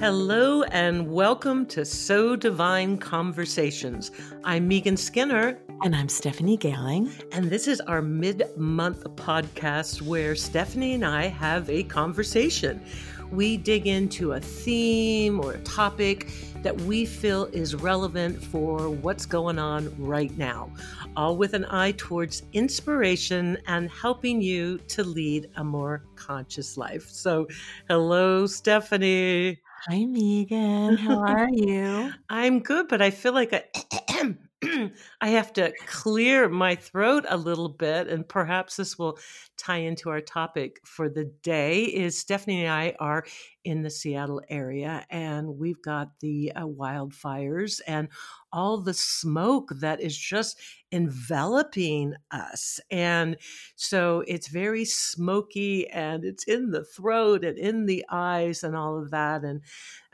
Hello and welcome to So Divine Conversations. I'm Megan Skinner. And I'm Stephanie Gailing. And this is our mid month podcast where Stephanie and I have a conversation. We dig into a theme or a topic that we feel is relevant for what's going on right now, all with an eye towards inspiration and helping you to lead a more conscious life. So, hello, Stephanie. Hi, Megan. How are you? I'm good, but I feel like I. I have to clear my throat a little bit, and perhaps this will tie into our topic for the day. Is Stephanie and I are in the Seattle area, and we've got the uh, wildfires and all the smoke that is just enveloping us, and so it's very smoky, and it's in the throat and in the eyes and all of that, and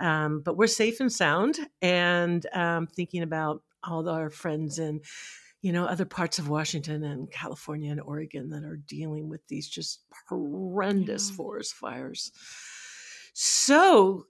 um, but we're safe and sound, and um, thinking about all our friends in you know other parts of washington and california and oregon that are dealing with these just horrendous yeah. forest fires so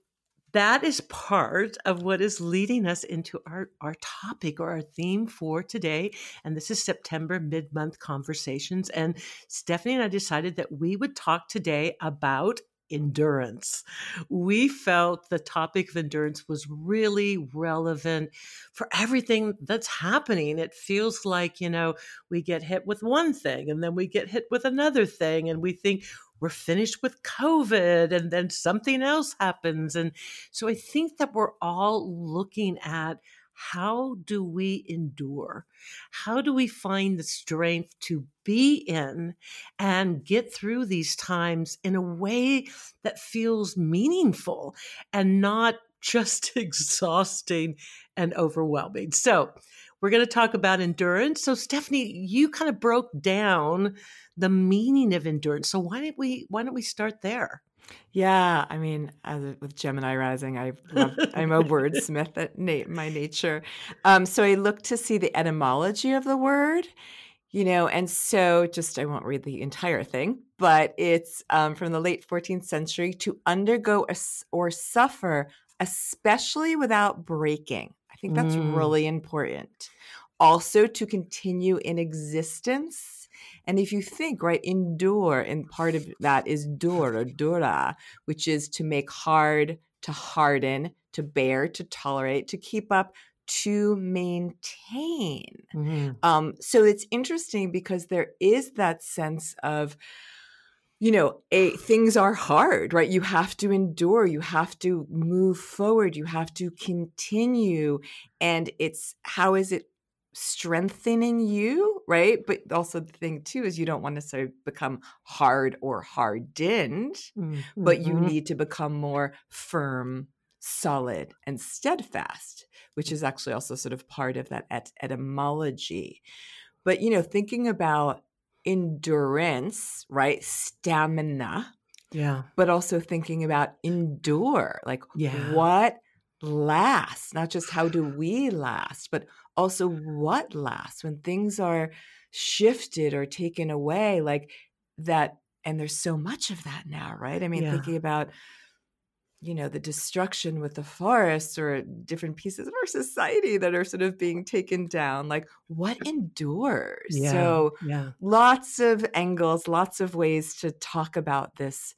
that is part of what is leading us into our, our topic or our theme for today. And this is September mid month conversations. And Stephanie and I decided that we would talk today about endurance. We felt the topic of endurance was really relevant for everything that's happening. It feels like, you know, we get hit with one thing and then we get hit with another thing and we think we're finished with COVID and then something else happens. And so I think that we're all looking at how do we endure? How do we find the strength to be in and get through these times in a way that feels meaningful and not just exhausting and overwhelming? So, we're going to talk about endurance. So, Stephanie, you kind of broke down the meaning of endurance. So, why don't we why don't we start there? Yeah, I mean, as with Gemini rising, I love, I'm a wordsmith at na- my nature. Um, so I looked to see the etymology of the word, you know, and so just I won't read the entire thing, but it's um, from the late 14th century to undergo a, or suffer, especially without breaking. I think that's mm. really important. Also, to continue in existence and if you think, right, endure, and part of that is dur or dura, which is to make hard, to harden, to bear, to tolerate, to keep up, to maintain. Mm-hmm. Um, so it's interesting because there is that sense of, you know, a, things are hard, right? You have to endure, you have to move forward, you have to continue. And it's how is it strengthening you, right? But also the thing too is you don't want to sort of become hard or hardened, mm-hmm. but you mm-hmm. need to become more firm, solid, and steadfast, which is actually also sort of part of that et- etymology. But you know, thinking about endurance, right? Stamina. Yeah. But also thinking about endure, like yeah. what lasts, not just how do we last, but also what lasts when things are shifted or taken away like that and there's so much of that now right i mean yeah. thinking about you know the destruction with the forests or different pieces of our society that are sort of being taken down like what endures yeah, so yeah. lots of angles lots of ways to talk about this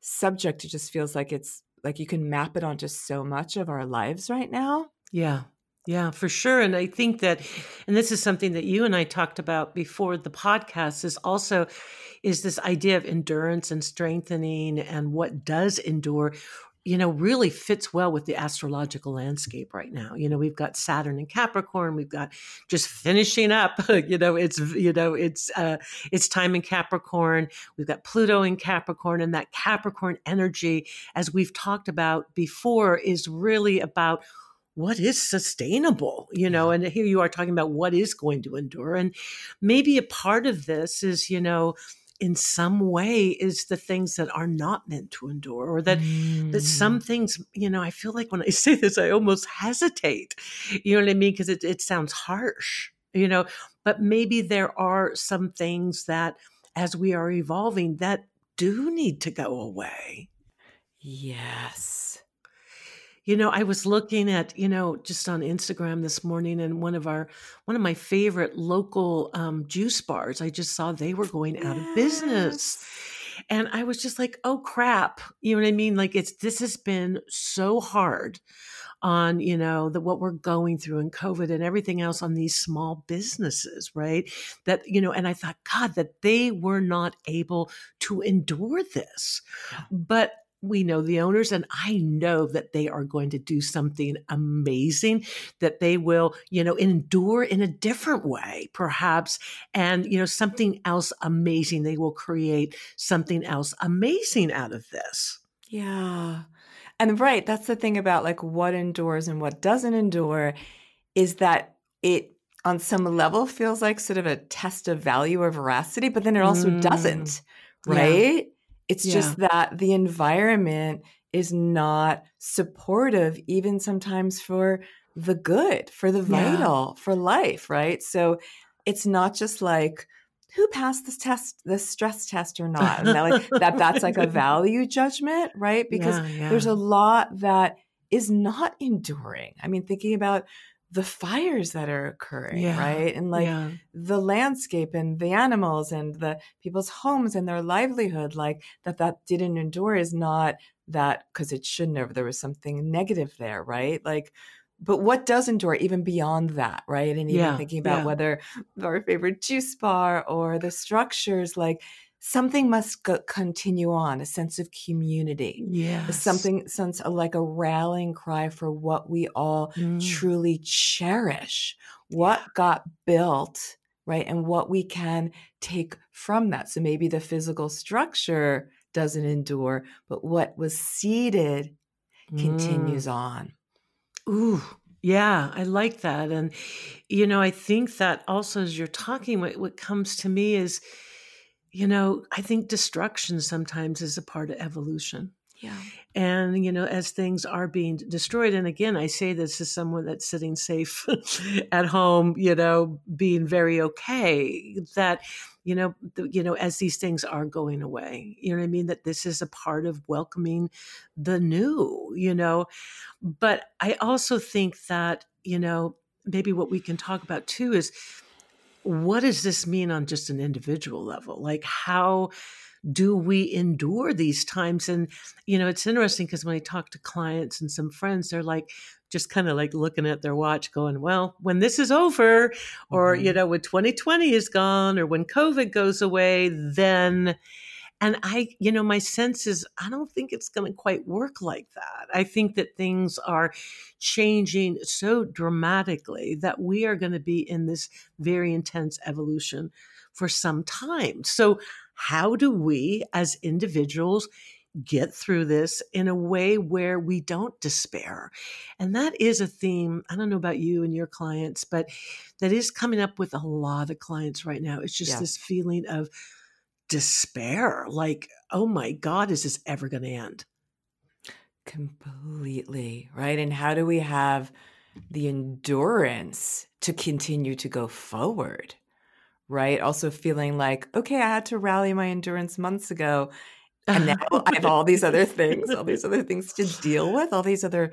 subject it just feels like it's like you can map it onto so much of our lives right now yeah yeah, for sure. And I think that, and this is something that you and I talked about before the podcast, is also is this idea of endurance and strengthening and what does endure you know really fits well with the astrological landscape right now. You know we've got saturn in capricorn we've got just finishing up you know it's you know it's uh it's time in capricorn. We've got pluto in capricorn and that capricorn energy as we've talked about before is really about what is sustainable you know and here you are talking about what is going to endure. And maybe a part of this is you know in some way is the things that are not meant to endure or that mm. that some things you know i feel like when i say this i almost hesitate you know what i mean? Because it, it sounds harsh you know? But maybe there are some things that as we are evolving that do need to go away. Yes You know, I was looking at, you know, just on Instagram this morning and one of our one of my favorite local um, juice bars, I just saw they were going out of business. And I was just like, oh crap. You know what I mean? Like it's this has been so hard on you know the what we're going through in covid and everything else on these small businesses right that you know and i thought god that they were not able to endure this yeah. but we know the owners and i know that they are going to do something amazing that they will you know endure in a different way perhaps and you know something else amazing. They will create something else amazing out of this. Yeah. And right that's the thing about like what endures and what doesn't endure is that it on some level feels like sort of a test of value or veracity but then it also mm. doesn't right? yeah it's yeah. just that the environment is not supportive, even sometimes for the good, for the vital, yeah. for life, right? So it's not just like, who passed this test, this stress test or not? And that, like, that that's like a value judgment, right? Because yeah, there's a lot that is not enduring. I mean, thinking about the fires that are occurring, yeah. right? And like yeah. the landscape and the animals and the people's homes and their livelihood, like that that didn't endure is not that because it shouldn't have. There was something negative there, right? Like, but what does endure even beyond that, right? And even yeah. thinking about whether our favorite juice bar or the structures, like something must go, continue on a sense of community yeah something sense of like a rallying cry for what we all mm. truly cherish what yeah. got built right and what we can take from that so maybe the physical structure doesn't endure but what was seeded mm. continues on ooh yeah, I like that. And, you know, I think that also as you're talking, what, what comes to me is you know, I think destruction sometimes is a part of evolution. Yeah. And, you know, as things are being destroyed, and again, I say this as someone that's sitting safe at home, you know, being very okay, that, you know, the, you know, as these things are going away, you know what I mean? That this is a part of welcoming the new, you know. But I also think that, you know, maybe what we can talk about too is what does this mean on just an individual level? Like, how do we endure these times? And, you know, it's interesting because when I talk to clients and some friends, they're like, just kind of like looking at their watch going, well, when this is over, or, mm-hmm. you know, when 2020 is gone, or when COVID goes away, then and I, you know, my sense is I don't think it's going to quite work like that. I think that things are changing so dramatically that we are going to be in this very intense evolution for some time. So, how do we as individuals get through this in a way where we don't despair? And that is a theme. I don't know about you and your clients, but that is coming up with a lot of clients right now. It's just yeah. this feeling of, despair like oh my god is this ever going to end? Completely right? And how do we have the endurance to continue to go forward right? Also feeling like okay i had to rally my endurance months ago and now i have all these other things all these other things to deal with all these other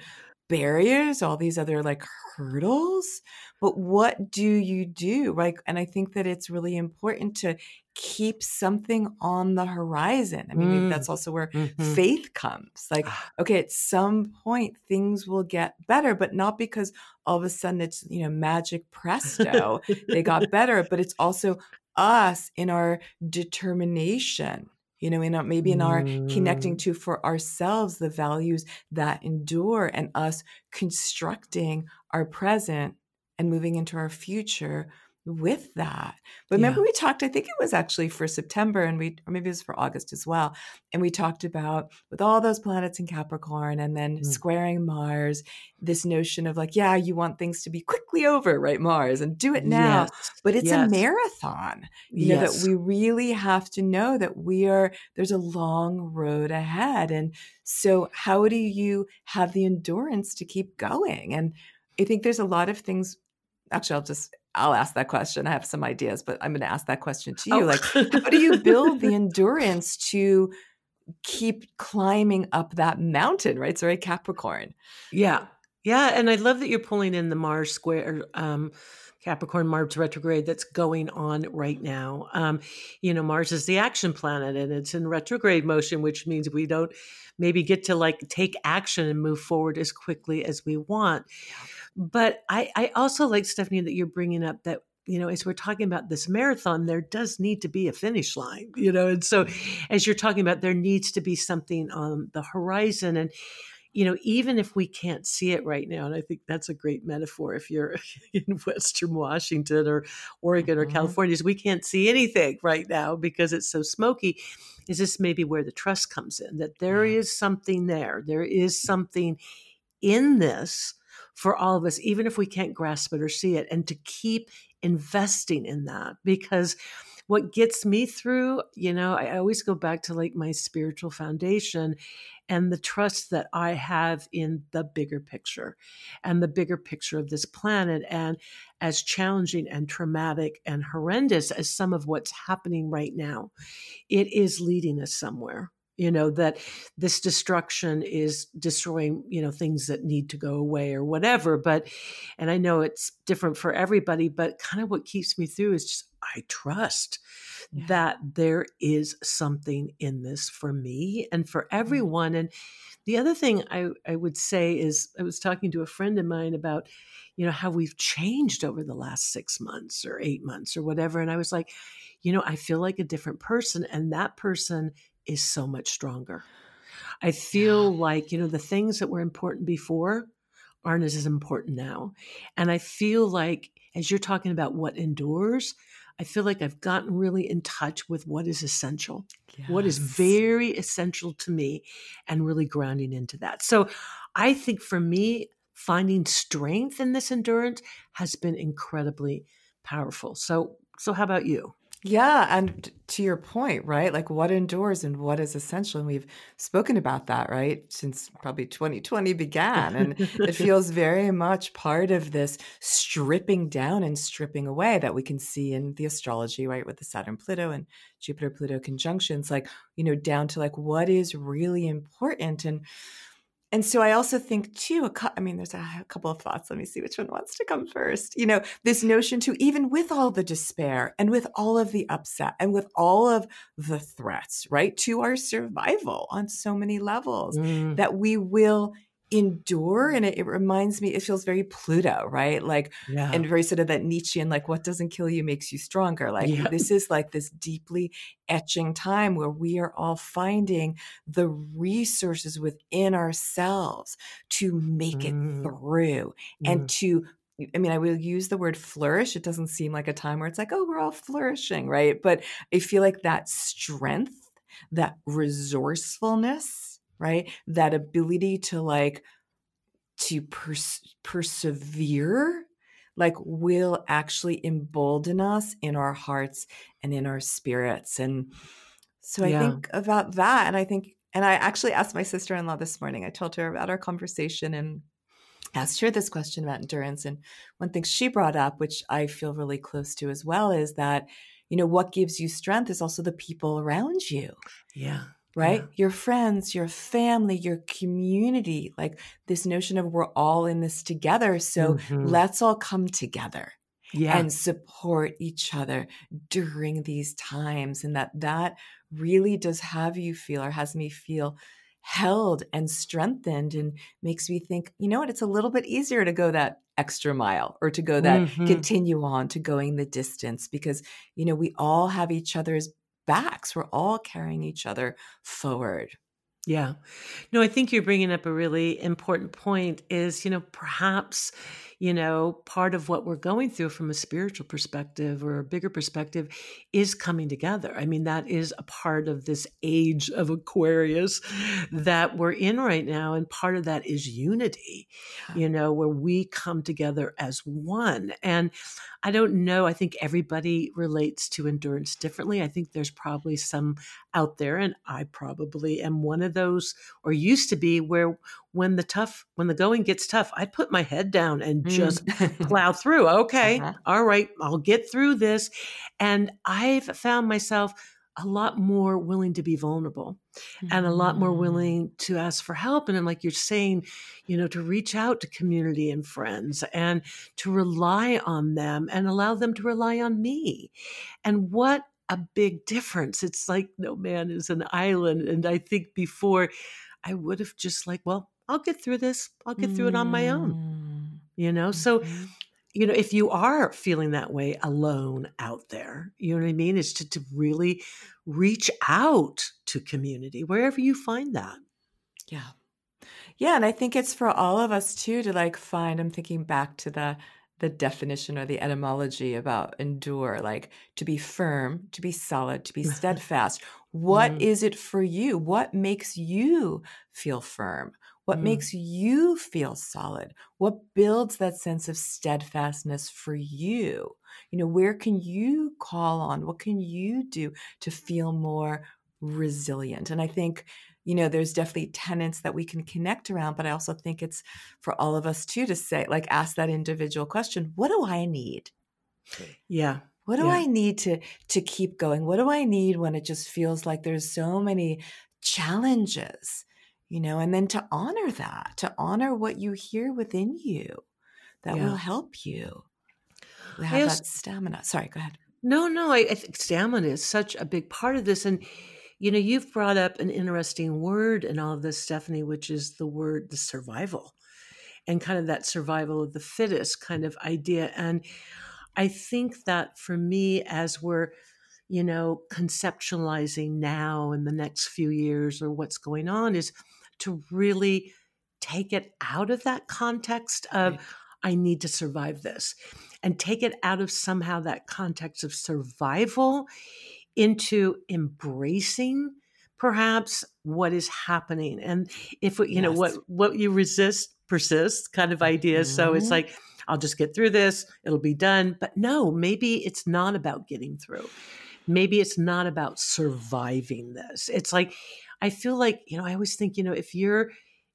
barriers all these other like hurdles. But what do you do? Right and i think that it's really important to keep something on the horizon. I mean, mm. that's also where mm-hmm. faith comes. Like, ah. okay, at some point things will get better, but not because all of a sudden it's, you know, magic presto, they got better, but it's also us in our determination you know, in our, maybe in our mm. connecting to for ourselves the values that endure and us constructing our present and moving into our future with that. But remember, yeah. we talked, I think it was actually for September, and we, or maybe it was for August as well. And we talked about with all those planets in Capricorn and then mm. squaring Mars, this notion of like, yeah, you want things to be quickly over, right, Mars, and do it now. Yes. But it's yes. a marathon, you yes. know, that we really have to know that we are, there's a long road ahead. And so, how do you have the endurance to keep going? And I think there's a lot of things actually i'll just I'll ask that question. I have some ideas, but I'm going to ask that question to you. Oh. Like, how do you build the endurance to keep climbing up that mountain, right? Sorry, Capricorn. Yeah. Yeah. And I love that you're pulling in the Mars square, um, Capricorn Mars retrograde that's going on right now. Um, you know, Mars is the action planet and it's in retrograde motion, which means we don't maybe get to like take action and move forward as quickly as we want. But I, I also like, Stephanie, that you're bringing up that you know, as we're talking about this marathon, there does need to be a finish line, you know. And so, as you're talking about, there needs to be something on the horizon. And, you know, even if we can't see it right now, and I think that's a great metaphor if you're in Western Washington or Oregon mm-hmm. or California, is we can't see anything right now because it's so smoky. Is this maybe where the trust comes in that there is something there? There is something in this for all of us, even if we can't grasp it or see it, and to keep investing in that because what gets me through, you know, I always go back to like my spiritual foundation and the trust that I have in the bigger picture and the bigger picture of this planet. And as challenging and traumatic and horrendous as some of what's happening right now, it is leading us somewhere you know that this destruction is destroying you know things that need to go away or whatever but and i know it's different for everybody but kind of what keeps me through is just i trust yeah. that there is something in this for me and for mm-hmm. everyone and the other thing I, I would say is i was talking to a friend of mine about you know how we've changed over the last six months or eight months or whatever and i was like you know i feel like a different person and that person is so much stronger. I feel yeah. like, you know, the things that were important before aren't as important now. And I feel like, as you're talking about what endures, I feel like I've gotten really in touch with what is essential, yes. what is very essential to me, and really grounding into that. So I think for me, finding strength in this endurance has been incredibly powerful. So, so how about you? Yeah, and to your point, right? Like what endures and what is essential. And we've spoken about that, right? Since probably 2020 began. And it feels very much part of this stripping down and stripping away that we can see in the astrology, right? With the Saturn Pluto and Jupiter Pluto conjunctions, like, you know, down to like what is really important. And and so I also think too, I mean, there's a, couple of thoughts. Let me see which one wants to come first. You know, this notion too, even with all the despair and with all of the upset and with all of the threats, right, to our survival on so many levels, mm. that we will endure and it, it, reminds me it feels very pluto right like yeah. and very sort of that nietzschean like what doesn't kill you makes you stronger like yeah. this is like this deeply etching time where we are all finding the resources within ourselves to make mm. it through mm. and to I mean, I will use the word flourish. It doesn't seem like a time where it's like, oh, we're all flourishing, right? But I feel like that strength, that resourcefulness, right? That ability to like to pers- persevere like will actually embolden us in our hearts and in our spirits and so i yeah. think about that and i think and i actually asked my sister-in-law this morning i told her about our conversation and asked her this question about endurance and one thing she brought up which i feel really close to as well is that you know what gives you strength is also the people around you yeah right? Yeah. Your friends, your family, your community, like this notion of we're all in this together. So mm-hmm. let's all come together. Yeah. and support each other during these times and that that really does have you feel or has me feel held and strengthened and makes me think you know what it's a little bit easier to go that extra mile or to go that mm-hmm. continue on to going the distance because you know we all have each other's backs. We're all carrying each other forward. Yeah. No, I think you're bringing up a really important point is, you know, perhaps you know, part of what we're going through from a spiritual perspective or a bigger perspective is coming together. I mean, that is a part of this age of Aquarius that we're in right now. And part of that is unity, you know, where we come together as one. And I don't know. I think everybody relates to endurance differently. I think there's probably some out there, and I probably am one of those, or used to be, where when the tough, when the going gets tough, I put my head down and just mm. plow through. Okay, uh-huh. all right, I'll get through this. And I've found myself a lot more willing to be vulnerable and a lot more Mm. willing to ask for help. And then, like you're saying, you know, to reach out to community and friends and to rely on them and allow them to rely on me. And what a big difference. It's like no man is an island. And I think before I would have just like, well, I'll get through this. I'll get through it on my own. You know? So, Mhm. you know, if you are feeling that way alone out there, you know what I mean? Is to, to really reach out to community wherever you find that. Yeah. Yeah, and I think it's for all of us too to like find I'm thinking back to the the definition or the etymology about endure, like to be firm, to be solid, to be steadfast. What Mm, is it for you? What makes you feel firm? What mm, makes you feel solid? What builds that sense of steadfastness for you? You know, where can you call on? What can you do to feel more resilient? And I think you know, there's definitely tenets that we can connect around, but I also think it's for all of us too to say, like, ask that individual question: What do I need? yeah. What do Yeah. I need to to keep going? What do I need when it just feels like there's so many challenges? You know, and then to honor that, to honor what you hear within you that Yeah. will help you have also, that stamina. Sorry, go ahead. no, no, I, I think stamina is such a big part of this. And, you know, you've brought up an interesting word in all of this, Stephanie, which is the word, the survival and kind of that survival of the fittest kind of idea. And I think that for me, as we're, you know, conceptualizing now in the next few years or what's going on, is to really take it out of that context of, Right. I need to survive this, and take it out of somehow that context of survival into embracing perhaps what is happening. And if you know what what you resist persists kind of idea. So it's Mhm. like i'll just get through this. It'll be done. But no maybe it's not about getting through maybe it's not about surviving this. It's like i feel like you know i always think you know if you're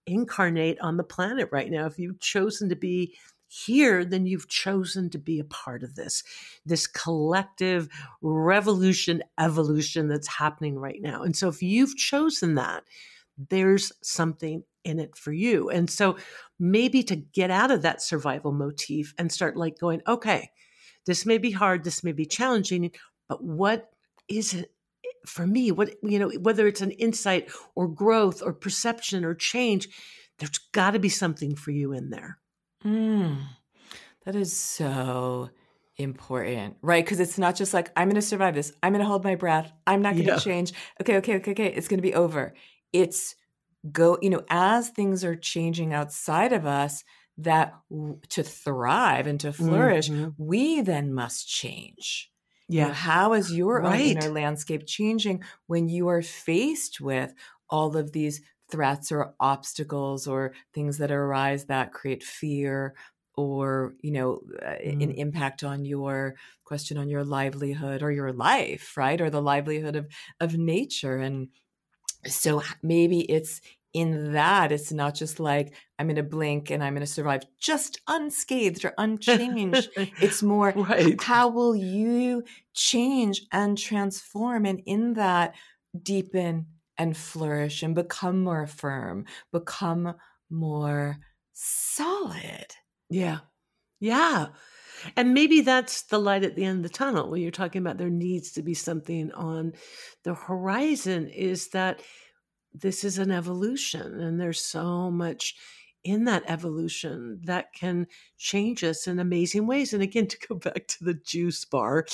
incarnate on the planet right now if you've chosen to be here then you've chosen to be a part of this this collective revolution evolution that's happening right now. And so if you've chosen that there's something in it for you. And so maybe to get out of that survival motif and start like going okay this may be hard this may be challenging but what is it for me what you know whether it's an insight or growth or perception or change there's got to be something for you in there Mm, that is so important, right? Because it's not just like, I'm going to survive this. I'm going to hold my breath. I'm not going to yeah change. Okay, okay, okay, okay. It's going to be over. It's go, you know, as things are changing outside of us, that to thrive and to flourish, Mhm. we then must change. You know, yeah. how is your own right. inner landscape changing when you are faced with all of these threats or obstacles or things that arise that create fear or you know uh, an Mm. impact on your question on your livelihood or your life right or the livelihood of of nature? And so maybe it's in that it's not just like i'm going to blink and i'm going to survive just unscathed or unchanged. It's more right. How will you change and transform? And in that deepen and flourish and become more firm become more solid. Yeah. Yeah. And maybe that's the light at the end of the tunnel when you're talking about there needs to be something on the horizon is that this is an evolution and there's so much in that evolution that can change us in amazing ways and again to go back to the juice bar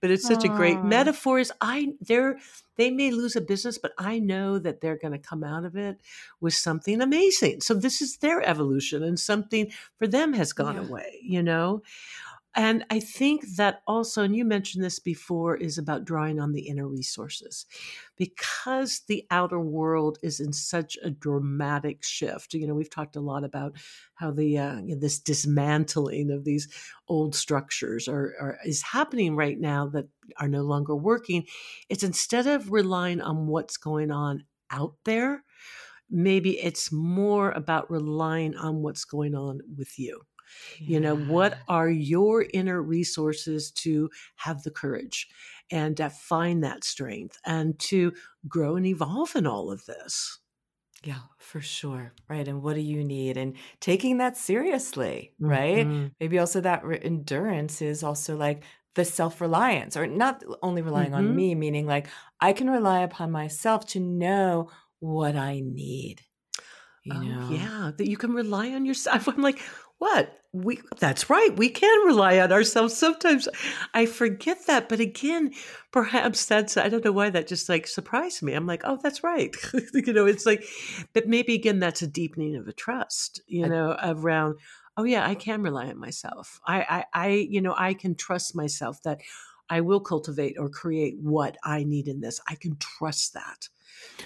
but it's such a great metaphor is i they're they may lose a business but i know that they're going to come out of it with something amazing. So this is their evolution and something for them has gone yeah. away you know and I think that also, and you mentioned this before, is about drawing on the inner resources because the outer world is in such a dramatic shift. You know, we've talked a lot about how the uh, you know, this dismantling of these old structures are, are is happening right now that are no longer working. It's instead of relying on what's going on out there, maybe it's more about relying on what's going on with you you know what are your inner resources to have the courage and uh, find that strength and to grow and evolve in all of this. Yeah, for sure. Right. And what do you need? And taking that seriously, right? Mm-hmm. Maybe also that re- endurance is also like the self reliance, or not only relying on Mm-hmm. me, meaning like I can rely upon myself to know what I need. You Oh know? yeah, that you can rely on yourself. I'm like, what? We that's right. We can rely on ourselves. Sometimes I forget that, but again, perhaps that's I don't know why that just like surprised me. I'm like, oh, that's right. you know, it's like, but maybe again, that's a deepening of a trust. You know, around. Oh yeah, I can rely on myself. I, I, I, you know, I can trust myself that I will cultivate or create what I need in this. I can trust that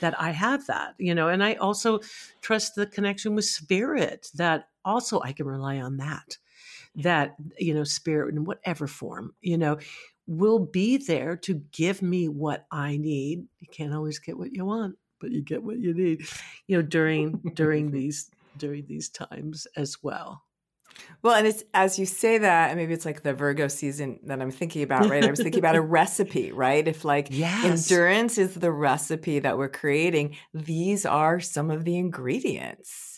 that I have that, you know, and I also trust the connection with spirit that also I can rely on that. That, you know, spirit in whatever form, you know, will be there to give me what I need. You can't always get what you want, but you get what you need, you know, during during these during these times as well. Well, and it's as you say that, and maybe it's like the Virgo season that I'm thinking about, right? I was thinking about a recipe, right? If like Yes. endurance is the recipe that we're creating, these are some of the ingredients.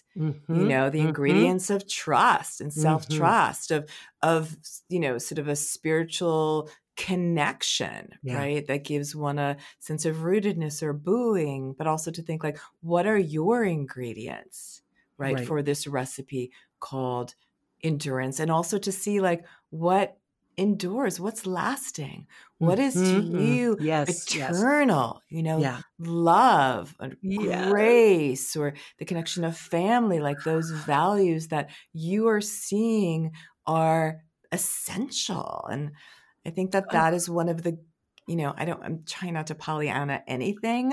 You Mhm, know the mhm. ingredients of trust and self-trust of of you know sort of a spiritual connection Yeah. right that gives one a sense of rootedness or booing but also to think like what are your ingredients right, Right. for this recipe called endurance and also to see like what endures what's lasting what is to Mhm. you Yes, yes. eternal you know Yeah. love and Yes. grace or the connection of family like those values that you are seeing are essential and i think that that is one of the you know i don't i'm trying not to pollyanna anything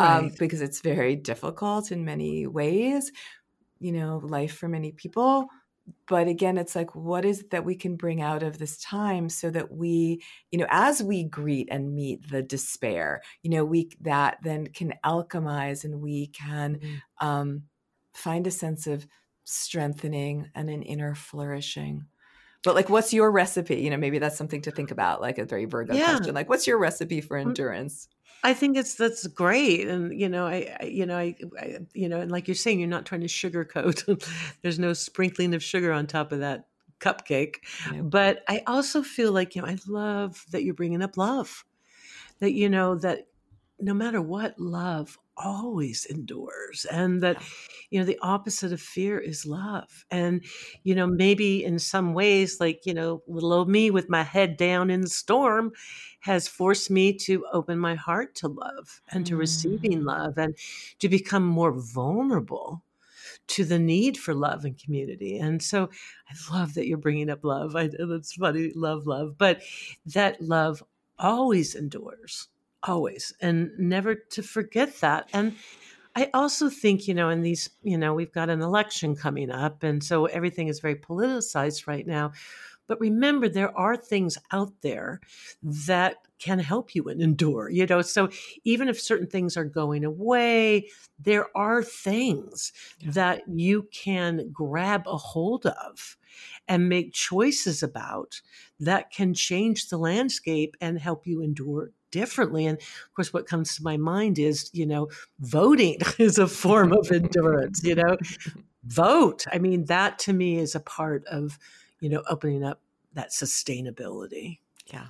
um, Right. because it's very difficult in many ways you know life for many people but again it's like what is it that we can bring out of this time so that we you know as we greet and meet the despair you know we that then can alchemize and we can Mm. um, find a sense of strengthening and an inner flourishing but like what's your recipe you know maybe that's something to think about like a very virgo Yeah. question like what's your recipe for Mm. endurance I think it's that's great, and you know, I, I you know, I, I, you know, and like you're saying, you're not trying to sugarcoat. There's no sprinkling of sugar on top of that cupcake. But I also feel like you know, I love that you're bringing up love. That you know that no matter what, love always endures, and that you know the opposite of fear is love. And you know, maybe in some ways, like you know, little old me with my head down in the storm has forced me to open my heart to love and to receiving Mm. love and to become more vulnerable to the need for love and community. And so I love that you're bringing up love. I know that's funny, love, love, but that love always endures, always, and never to forget that. And I also think, you know, in these, you know, we've got an election coming up, and so everything is very politicized right now. But remember, there are things out there that can help you and endure, you know. So even if certain things are going away, there are things Yeah. that you can grab a hold of and make choices about that can change the landscape and help you endure differently. And of course, what comes to my mind is, you know, voting is a form of endurance, you know, vote. I mean, that to me is a part of, you know, opening up that sustainability. Yeah.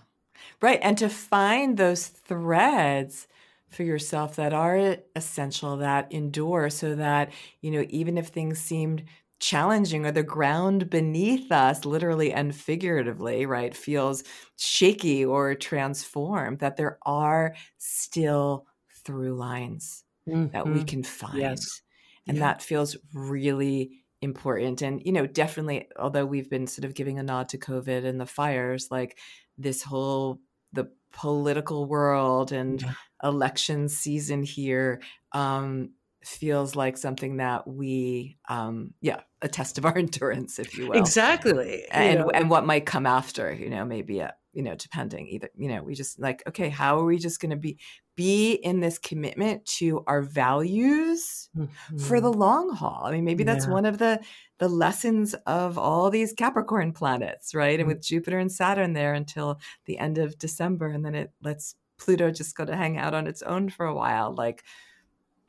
Right. And to find those threads for yourself that are essential, that endure, so that, you know, even if things seemed challenging or the ground beneath us, literally and figuratively, right, feels shaky or transformed, that there are still through lines that we Mhm. can find. Yes. And Yeah. that feels really important. And, you know, definitely, although we've been sort of giving a nod to COVID and the fires, like this whole, the political world and Yeah. election season here um, feels like something that we, um, yeah, a test of our endurance, if you will. Exactly. you And, know, and what might come after, you know, maybe, a, you know, depending either, you know, we just like, okay, how are we just going to be be in this commitment to our values mm-hmm. for the mm-hmm. long haul. I mean, maybe that's yeah. one of the the lessons of all these Capricorn planets, right? Mm-hmm. And with Jupiter and Saturn there until the end of December, and then it lets Pluto just go to hang out on its own for a while. Like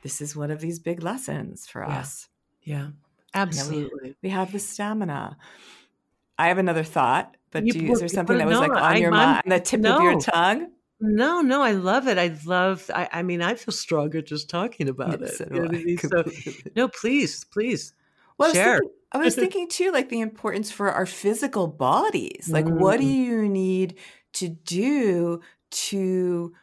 this is one of these big lessons for yeah. us. Yeah, absolutely. We, we, have the stamina. I have another thought, but you, you, is there something that was no, like on I, your mind, the tip no. of your tongue? No, no, I love it. I love. I, I mean, I feel stronger just talking about it. So, so, no, please, please well, share. I was, thinking, I was thinking too, like the importance for our physical bodies. Like, mm. what do mm. you need to do to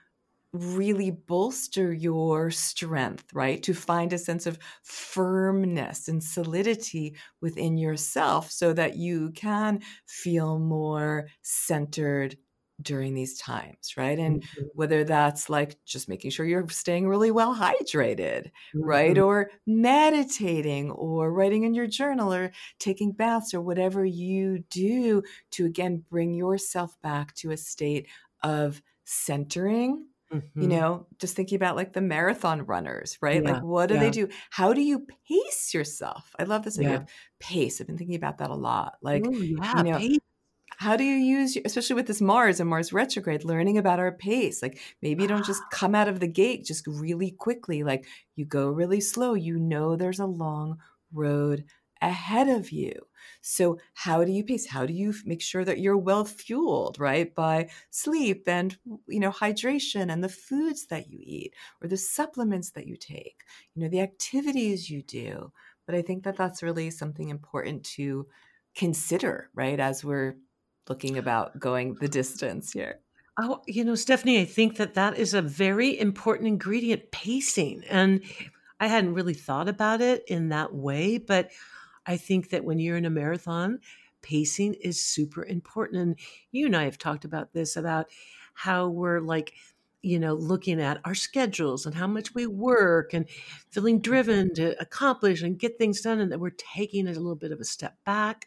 really bolster your strength, right? To find a sense of firmness and solidity within yourself so that you can feel more centered during these times, right? And mm-hmm. whether that's like just making sure you're staying really well hydrated, mm-hmm. right? Or meditating or writing in your journal or taking baths or whatever you do to again bring yourself back to a state of centering. Mm-hmm. You know, just thinking about like the marathon runners, right? Yeah. Like, what do yeah. they do? How do you pace yourself? I love this idea yeah. of pace. I've been thinking about that a lot. Like, Ooh, you know, pace how do you use especially with this mars and mars retrograde learning about our pace like maybe you don't just come out of the gate just really quickly like you go really slow you know there's a long road ahead of you so how do you pace how do you make sure that you're well fueled right by sleep and you know hydration and the foods that you eat or the supplements that you take you know the activities you do but i think that that's really something important to consider right as we're looking about going the distance here? Oh, you know, Stephanie, I think that that is a very important ingredient pacing. And I hadn't really thought about it in that way, but I think that when you're in a marathon, pacing is super important. And you and I have talked about this about how we're like you know, looking at our schedules and how much we work and feeling driven to accomplish and get things done, and that we're taking a little bit of a step back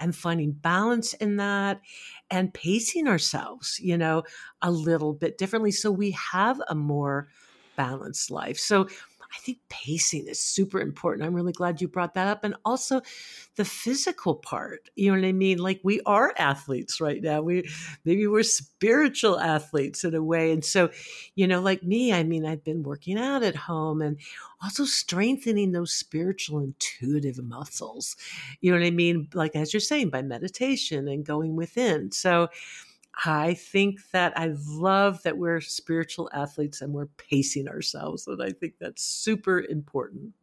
and finding balance in that and pacing ourselves, you know, a little bit differently so we have a more balanced life. So I think pacing is super important. I'm really glad you brought that up. And also the physical part. You know what I mean? Like we are athletes right now. We maybe we're spiritual athletes in a way. And so, you know, like me, I mean, I've been working out at home and also strengthening those spiritual intuitive muscles. You know what I mean? Like as you're saying, by meditation and going within. So I think that I love that we're spiritual athletes and we're pacing ourselves. And I think that's super important.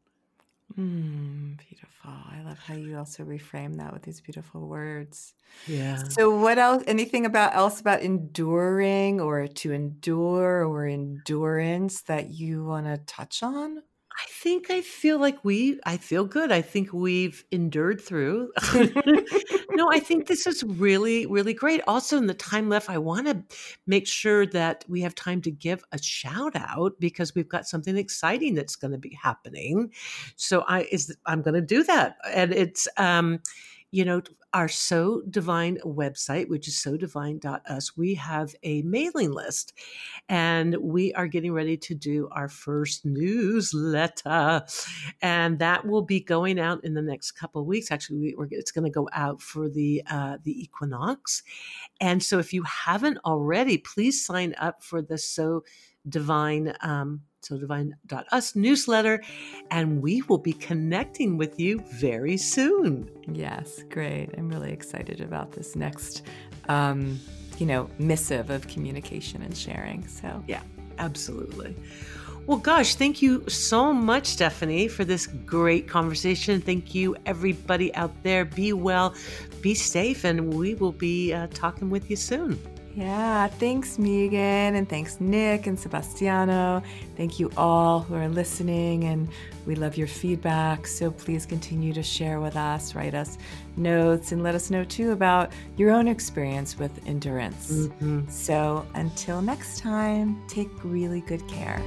Mm, beautiful. I love how you also reframe that with these beautiful words. Yeah. So, what else? Anything about else about enduring or to endure or endurance that you want to touch on? I think I feel like we, I feel good. I think we've endured through. no, I think this is really, really great. Also, in the time left, I want to make sure that we have time to give a shout out because we've got something exciting that's going to be happening. So I is I'm going to do that, and it's um, you know, our So Divine website, which is so divine.us, we have a mailing list and we are getting ready to do our first newsletter. And that will be going out in the next couple of weeks. Actually, we, it's going to go out for the, uh, the equinox. And so if you haven't already, please sign up for the So Divine um, so divine.us newsletter, and we will be connecting with you very soon. Yes, great. I'm really excited about this next, um, you know, missive of communication and sharing. So, yeah, absolutely. Well, gosh, thank you so much, Stephanie, for this great conversation. Thank you, everybody out there. Be well, be safe, and we will be uh, talking with you soon. Yeah, thanks, Megan, and thanks, Nick and Sebastiano. Thank you all who are listening, and we love your feedback. So please continue to share with us, write us notes, and let us know too about your own experience with endurance. Mm-hmm. So until next time, take really good care.